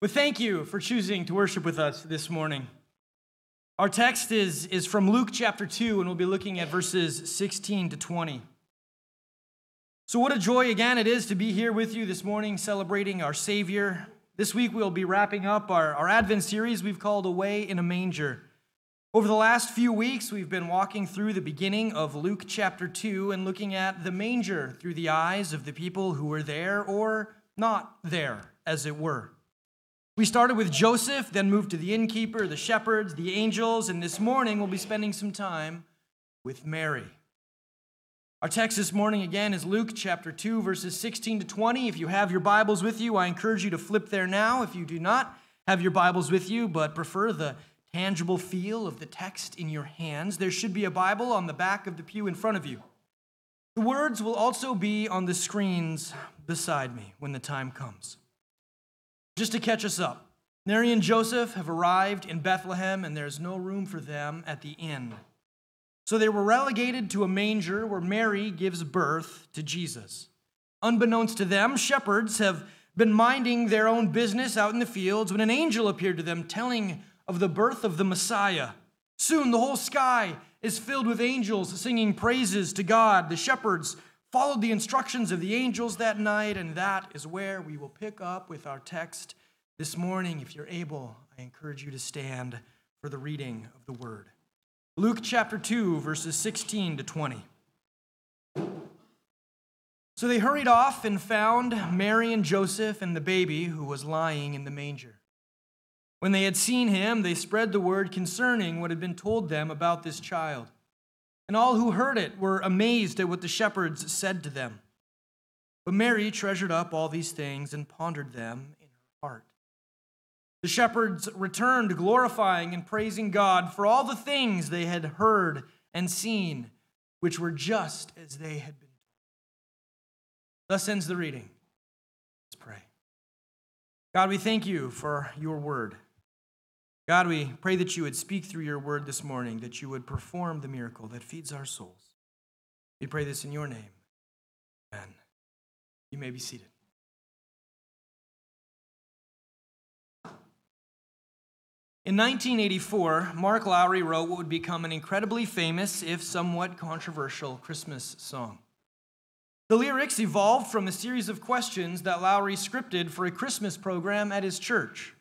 Well, thank you for choosing to worship with us this morning. Our text is, is from Luke chapter 2, and we'll be looking at verses 16 to 20. So, what a joy again it is to be here with you this morning celebrating our Savior. This week we'll be wrapping up our, our Advent series we've called Away in a Manger. Over the last few weeks, we've been walking through the beginning of Luke chapter 2 and looking at the manger through the eyes of the people who were there or not there, as it were. We started with Joseph, then moved to the innkeeper, the shepherds, the angels, and this morning we'll be spending some time with Mary. Our text this morning again is Luke chapter 2, verses 16 to 20. If you have your Bibles with you, I encourage you to flip there now. If you do not have your Bibles with you, but prefer the tangible feel of the text in your hands, there should be a Bible on the back of the pew in front of you. The words will also be on the screens beside me when the time comes. Just to catch us up, Mary and Joseph have arrived in Bethlehem, and there's no room for them at the inn. So they were relegated to a manger where Mary gives birth to Jesus. Unbeknownst to them, shepherds have been minding their own business out in the fields when an angel appeared to them telling of the birth of the Messiah. Soon the whole sky is filled with angels singing praises to God. The shepherds followed the instructions of the angels that night, and that is where we will pick up with our text this morning. If you're able, I encourage you to stand for the reading of the word. Luke chapter 2, verses 16 to 20. So they hurried off and found Mary and Joseph and the baby who was lying in the manger. When they had seen him, they spread the word concerning what had been told them about this child. And all who heard it were amazed at what the shepherds said to them. But Mary treasured up all these things and pondered them in her heart. The shepherds returned, glorifying and praising God for all the things they had heard and seen, which were just as they had been told. Thus ends the reading. Let's pray. God, we thank you for your word. God, we pray that you would speak through your word this morning, that you would perform the miracle that feeds our souls. We pray this in your name. Amen. You may be seated. In 1984, Mark Lowry wrote what would become an incredibly famous, if somewhat controversial, Christmas song. The lyrics evolved from a series of questions that Lowry scripted for a Christmas program at his church.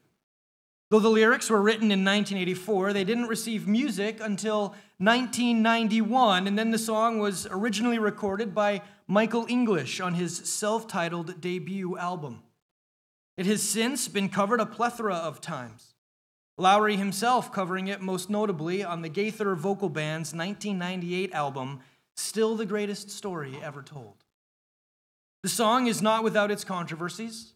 Though the lyrics were written in 1984, they didn't receive music until 1991, and then the song was originally recorded by Michael English on his self titled debut album. It has since been covered a plethora of times. Lowry himself covering it most notably on the Gaither Vocal Band's 1998 album, Still the Greatest Story Ever Told. The song is not without its controversies.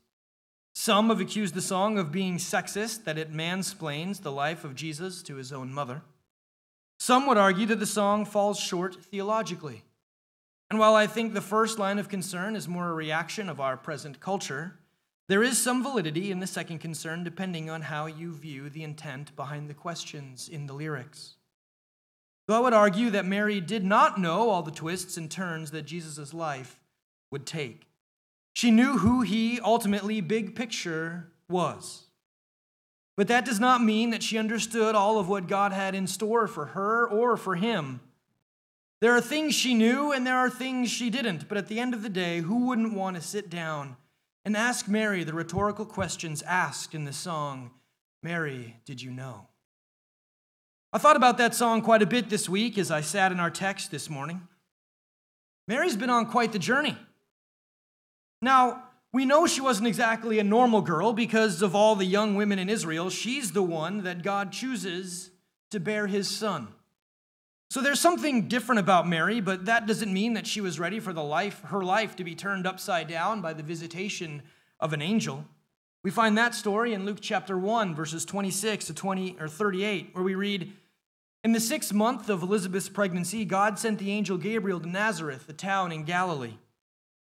Some have accused the song of being sexist, that it mansplains the life of Jesus to his own mother. Some would argue that the song falls short theologically. And while I think the first line of concern is more a reaction of our present culture, there is some validity in the second concern depending on how you view the intent behind the questions in the lyrics. Though I would argue that Mary did not know all the twists and turns that Jesus' life would take. She knew who he ultimately, big picture, was. But that does not mean that she understood all of what God had in store for her or for him. There are things she knew and there are things she didn't, but at the end of the day, who wouldn't want to sit down and ask Mary the rhetorical questions asked in the song, Mary, did you know? I thought about that song quite a bit this week as I sat in our text this morning. Mary's been on quite the journey. Now, we know she wasn't exactly a normal girl because of all the young women in Israel. She's the one that God chooses to bear his son. So there's something different about Mary, but that doesn't mean that she was ready for the life, her life to be turned upside down by the visitation of an angel. We find that story in Luke chapter 1, verses 26 to 20 or 38, where we read, In the sixth month of Elizabeth's pregnancy, God sent the angel Gabriel to Nazareth, a town in Galilee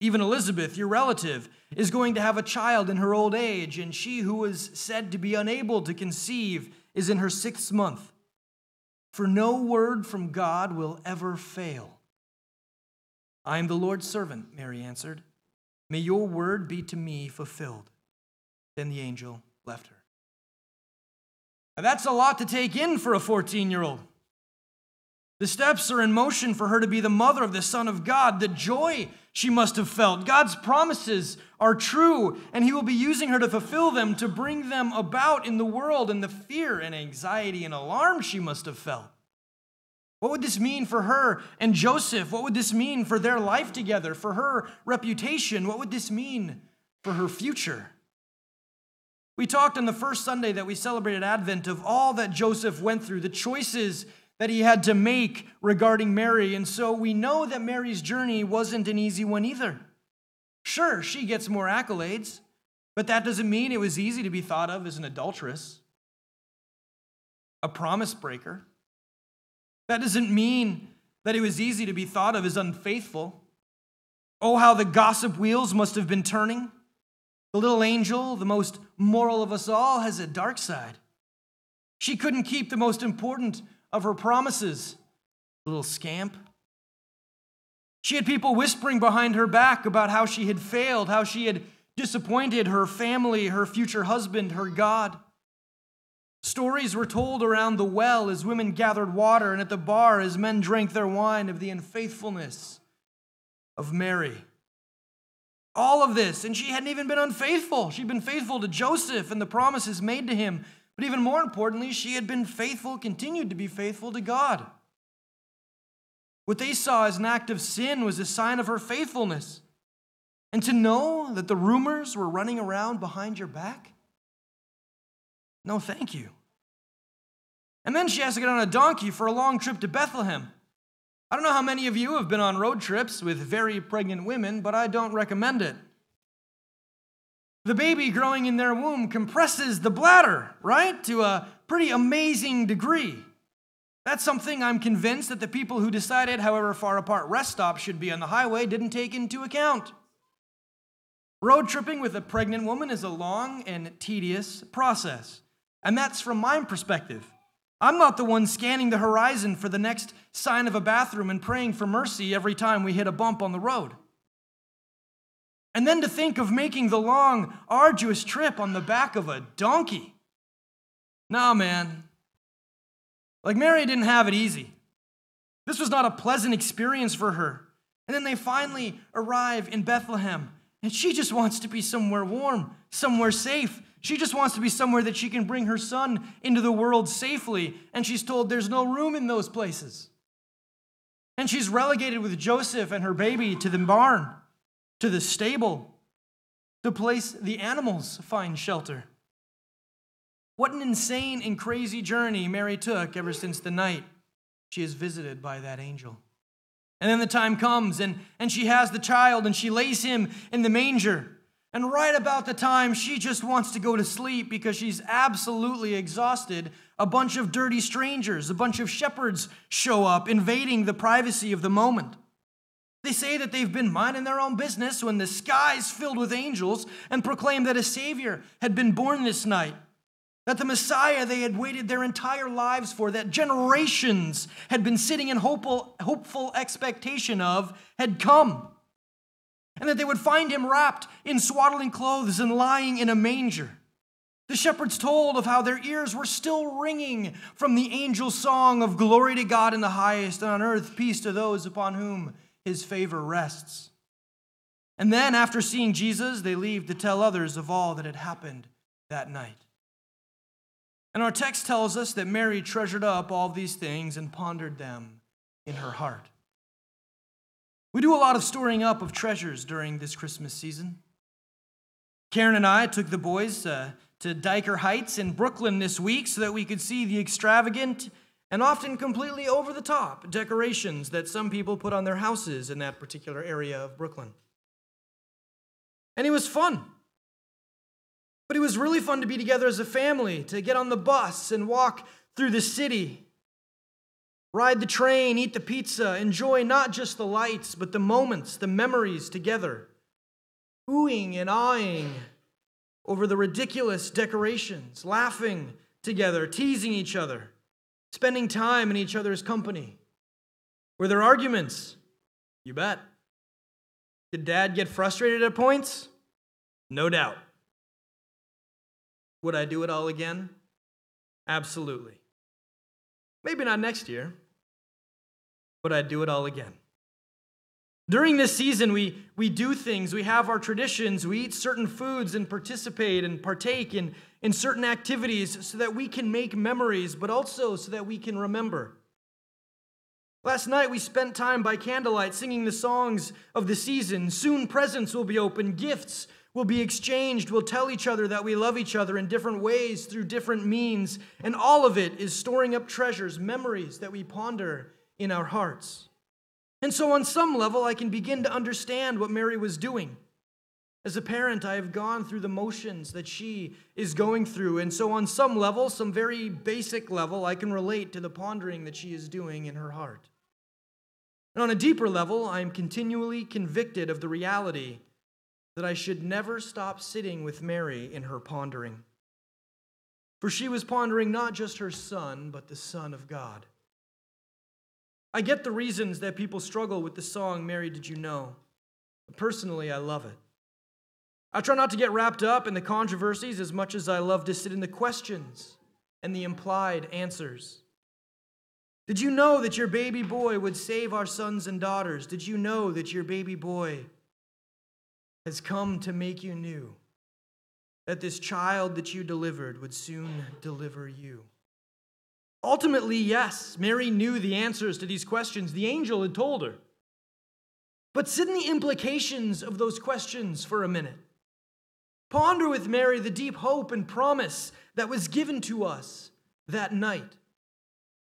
Even Elizabeth, your relative, is going to have a child in her old age, and she who was said to be unable to conceive is in her sixth month. For no word from God will ever fail. I am the Lord's servant, Mary answered. May your word be to me fulfilled. Then the angel left her. Now, that's a lot to take in for a 14 year old. The steps are in motion for her to be the mother of the Son of God. The joy she must have felt. God's promises are true, and He will be using her to fulfill them, to bring them about in the world, and the fear and anxiety and alarm she must have felt. What would this mean for her and Joseph? What would this mean for their life together, for her reputation? What would this mean for her future? We talked on the first Sunday that we celebrated Advent of all that Joseph went through, the choices that he had to make regarding Mary. And so we know that Mary's journey wasn't an easy one either. Sure, she gets more accolades, but that doesn't mean it was easy to be thought of as an adulteress, a promise breaker. That doesn't mean that it was easy to be thought of as unfaithful. Oh, how the gossip wheels must have been turning. The little angel, the most moral of us all, has a dark side. She couldn't keep the most important of her promises, little scamp. She had people whispering behind her back about how she had failed, how she had disappointed her family, her future husband, her God. Stories were told around the well as women gathered water, and at the bar as men drank their wine of the unfaithfulness of Mary. All of this, and she hadn't even been unfaithful. She'd been faithful to Joseph and the promises made to him. But even more importantly, she had been faithful, continued to be faithful to God. What they saw as an act of sin was a sign of her faithfulness. And to know that the rumors were running around behind your back? No, thank you. And then she has to get on a donkey for a long trip to Bethlehem. I don't know how many of you have been on road trips with very pregnant women, but I don't recommend it. The baby growing in their womb compresses the bladder, right, to a pretty amazing degree. That's something I'm convinced that the people who decided however far apart rest stops should be on the highway didn't take into account. Road tripping with a pregnant woman is a long and tedious process. And that's from my perspective. I'm not the one scanning the horizon for the next sign of a bathroom and praying for mercy every time we hit a bump on the road. And then to think of making the long, arduous trip on the back of a donkey. Nah, man. Like Mary didn't have it easy. This was not a pleasant experience for her. And then they finally arrive in Bethlehem, and she just wants to be somewhere warm, somewhere safe. She just wants to be somewhere that she can bring her son into the world safely, and she's told there's no room in those places. And she's relegated with Joseph and her baby to the barn to the stable, the place the animals find shelter. What an insane and crazy journey Mary took ever since the night she is visited by that angel. And then the time comes, and, and she has the child, and she lays him in the manger. And right about the time she just wants to go to sleep because she's absolutely exhausted, a bunch of dirty strangers, a bunch of shepherds show up, invading the privacy of the moment. They say that they've been minding their own business when the skies filled with angels and proclaimed that a Savior had been born this night. That the Messiah they had waited their entire lives for, that generations had been sitting in hopeful, hopeful expectation of, had come. And that they would find him wrapped in swaddling clothes and lying in a manger. The shepherds told of how their ears were still ringing from the angel song of glory to God in the highest, and on earth peace to those upon whom his favor rests. And then, after seeing Jesus, they leave to tell others of all that had happened that night. And our text tells us that Mary treasured up all these things and pondered them in her heart. We do a lot of storing up of treasures during this Christmas season. Karen and I took the boys uh, to Dyker Heights in Brooklyn this week so that we could see the extravagant and often completely over the top decorations that some people put on their houses in that particular area of Brooklyn. And it was fun. But it was really fun to be together as a family, to get on the bus and walk through the city, ride the train, eat the pizza, enjoy not just the lights, but the moments, the memories together, oohing and awing over the ridiculous decorations, laughing together, teasing each other spending time in each other's company? Were there arguments? You bet. Did dad get frustrated at points? No doubt. Would I do it all again? Absolutely. Maybe not next year, but I'd do it all again. During this season, we, we do things, we have our traditions, we eat certain foods and participate and partake in, in certain activities so that we can make memories, but also so that we can remember. Last night, we spent time by candlelight singing the songs of the season. Soon, presents will be opened, gifts will be exchanged. We'll tell each other that we love each other in different ways through different means. And all of it is storing up treasures, memories that we ponder in our hearts. And so, on some level, I can begin to understand what Mary was doing. As a parent, I have gone through the motions that she is going through. And so, on some level, some very basic level, I can relate to the pondering that she is doing in her heart. And on a deeper level, I am continually convicted of the reality that I should never stop sitting with Mary in her pondering. For she was pondering not just her son, but the Son of God. I get the reasons that people struggle with the song, Mary, Did You Know? Personally, I love it. I try not to get wrapped up in the controversies as much as I love to sit in the questions and the implied answers. Did you know that your baby boy would save our sons and daughters? Did you know that your baby boy has come to make you new? That this child that you delivered would soon deliver you? Ultimately, yes, Mary knew the answers to these questions. The angel had told her. But sit in the implications of those questions for a minute. Ponder with Mary the deep hope and promise that was given to us that night.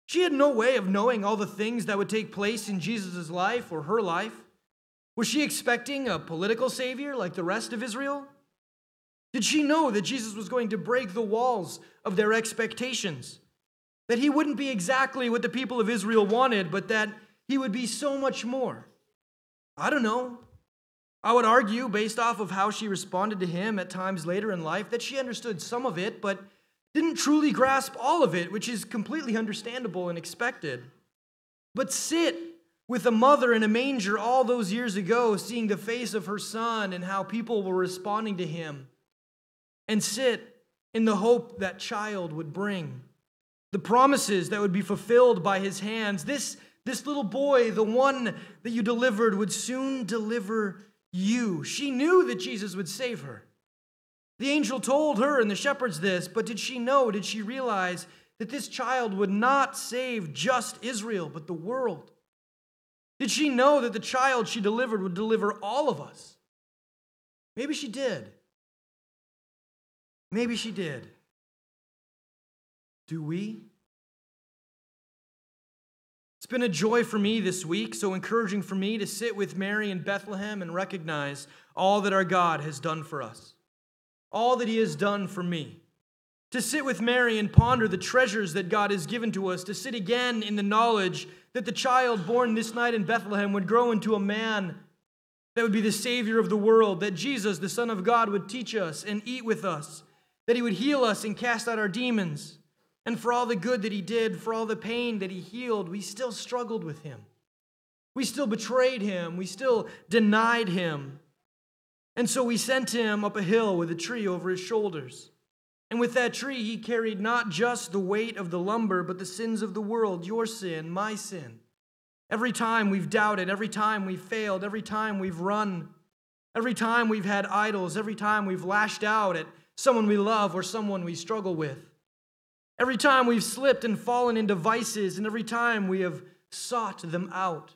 She had no way of knowing all the things that would take place in Jesus' life or her life. Was she expecting a political savior like the rest of Israel? Did she know that Jesus was going to break the walls of their expectations? That he wouldn't be exactly what the people of Israel wanted, but that he would be so much more. I don't know. I would argue, based off of how she responded to him at times later in life, that she understood some of it, but didn't truly grasp all of it, which is completely understandable and expected. But sit with a mother in a manger all those years ago, seeing the face of her son and how people were responding to him, and sit in the hope that child would bring the promises that would be fulfilled by his hands. This, this little boy, the one that you delivered, would soon deliver you. She knew that Jesus would save her. The angel told her and the shepherds this, but did she know, did she realize that this child would not save just Israel, but the world? Did she know that the child she delivered would deliver all of us? Maybe she did. Maybe she did. Do we? It's been a joy for me this week, so encouraging for me to sit with Mary in Bethlehem and recognize all that our God has done for us, all that He has done for me. To sit with Mary and ponder the treasures that God has given to us, to sit again in the knowledge that the child born this night in Bethlehem would grow into a man that would be the Savior of the world, that Jesus, the Son of God, would teach us and eat with us, that He would heal us and cast out our demons and for all the good that he did, for all the pain that he healed, we still struggled with him. We still betrayed him. We still denied him. And so we sent him up a hill with a tree over his shoulders. And with that tree, he carried not just the weight of the lumber, but the sins of the world your sin, my sin. Every time we've doubted, every time we've failed, every time we've run, every time we've had idols, every time we've lashed out at someone we love or someone we struggle with. Every time we've slipped and fallen into vices, and every time we have sought them out.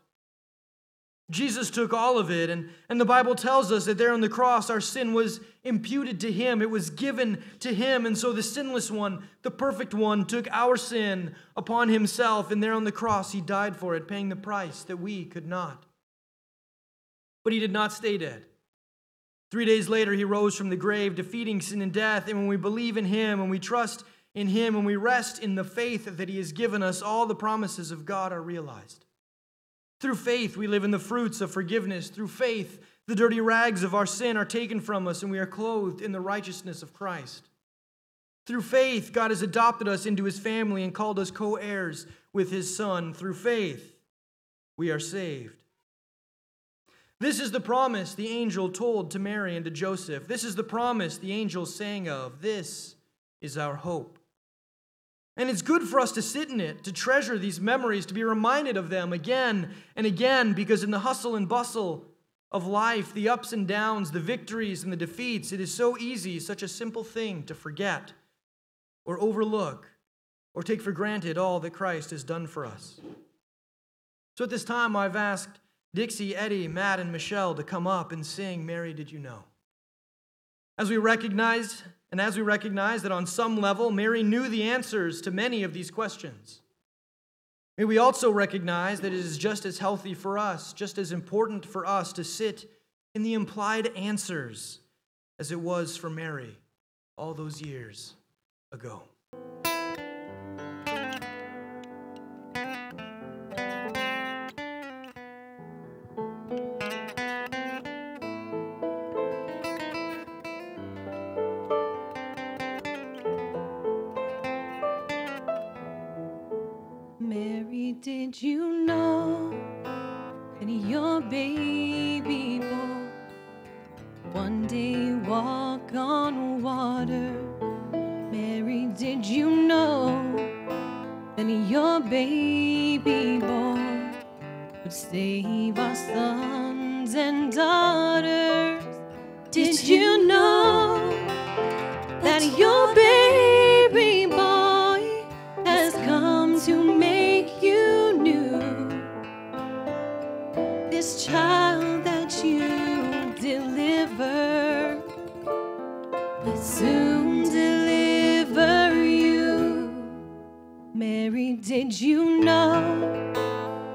Jesus took all of it, and, and the Bible tells us that there on the cross, our sin was imputed to him. It was given to him. And so the sinless one, the perfect one, took our sin upon himself, and there on the cross, he died for it, paying the price that we could not. But he did not stay dead. Three days later, he rose from the grave, defeating sin and death. And when we believe in him and we trust in him and we rest in the faith that he has given us, all the promises of God are realized. Through faith, we live in the fruits of forgiveness. Through faith, the dirty rags of our sin are taken from us and we are clothed in the righteousness of Christ. Through faith, God has adopted us into his family and called us co heirs with his Son. Through faith, we are saved. This is the promise the angel told to Mary and to Joseph. This is the promise the angel sang of. This is our hope. And it's good for us to sit in it, to treasure these memories, to be reminded of them again and again, because in the hustle and bustle of life, the ups and downs, the victories and the defeats, it is so easy, such a simple thing to forget or overlook or take for granted all that Christ has done for us. So at this time, I've asked Dixie, Eddie, Matt, and Michelle to come up and sing Mary Did You Know? As we recognize and as we recognize that on some level, Mary knew the answers to many of these questions, may we also recognize that it is just as healthy for us, just as important for us to sit in the implied answers as it was for Mary all those years ago. That your baby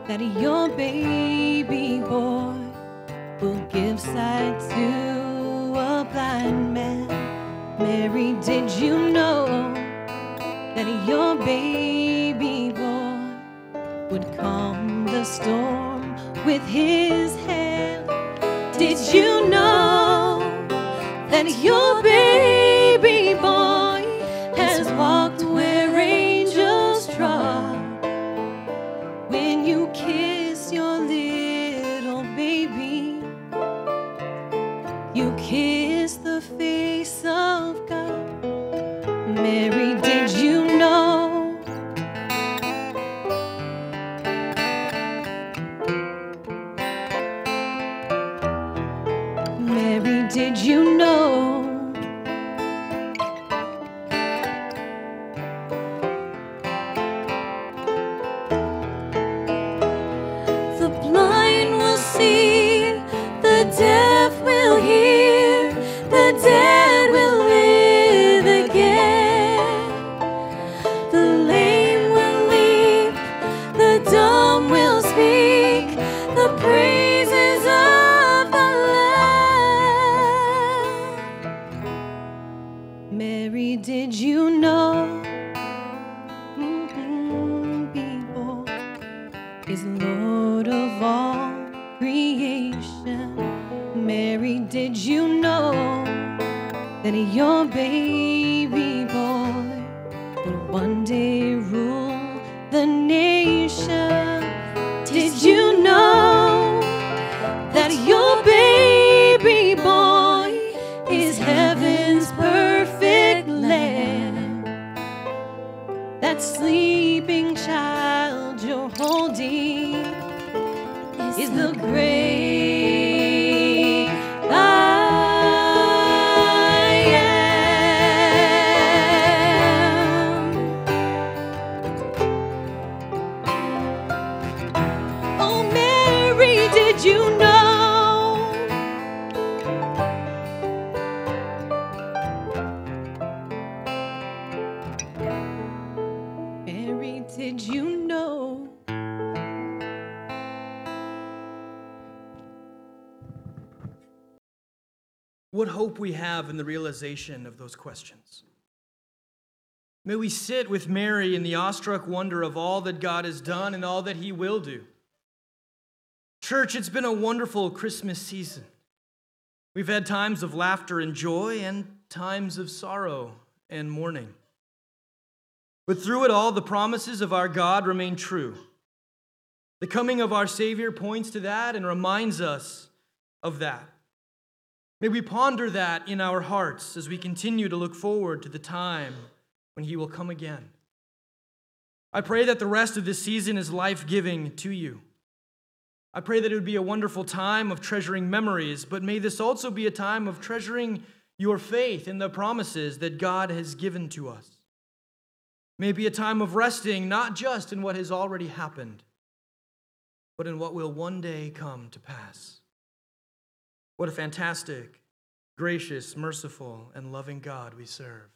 that your baby boy will give sight to a blind man? Mary, did you know that your baby boy would calm the storm? with his hand. Did you know that your baby one day rule the nation? Did you know? What hope we have in the realization of those questions. May we sit with Mary in the awestruck wonder of all that God has done and all that He will do. Church, it's been a wonderful Christmas season. We've had times of laughter and joy and times of sorrow and mourning. But through it all, the promises of our God remain true. The coming of our Savior points to that and reminds us of that. May we ponder that in our hearts as we continue to look forward to the time when He will come again. I pray that the rest of this season is life giving to you. I pray that it would be a wonderful time of treasuring memories, but may this also be a time of treasuring your faith in the promises that God has given to us. May be a time of resting not just in what has already happened, but in what will one day come to pass. What a fantastic, gracious, merciful, and loving God we serve.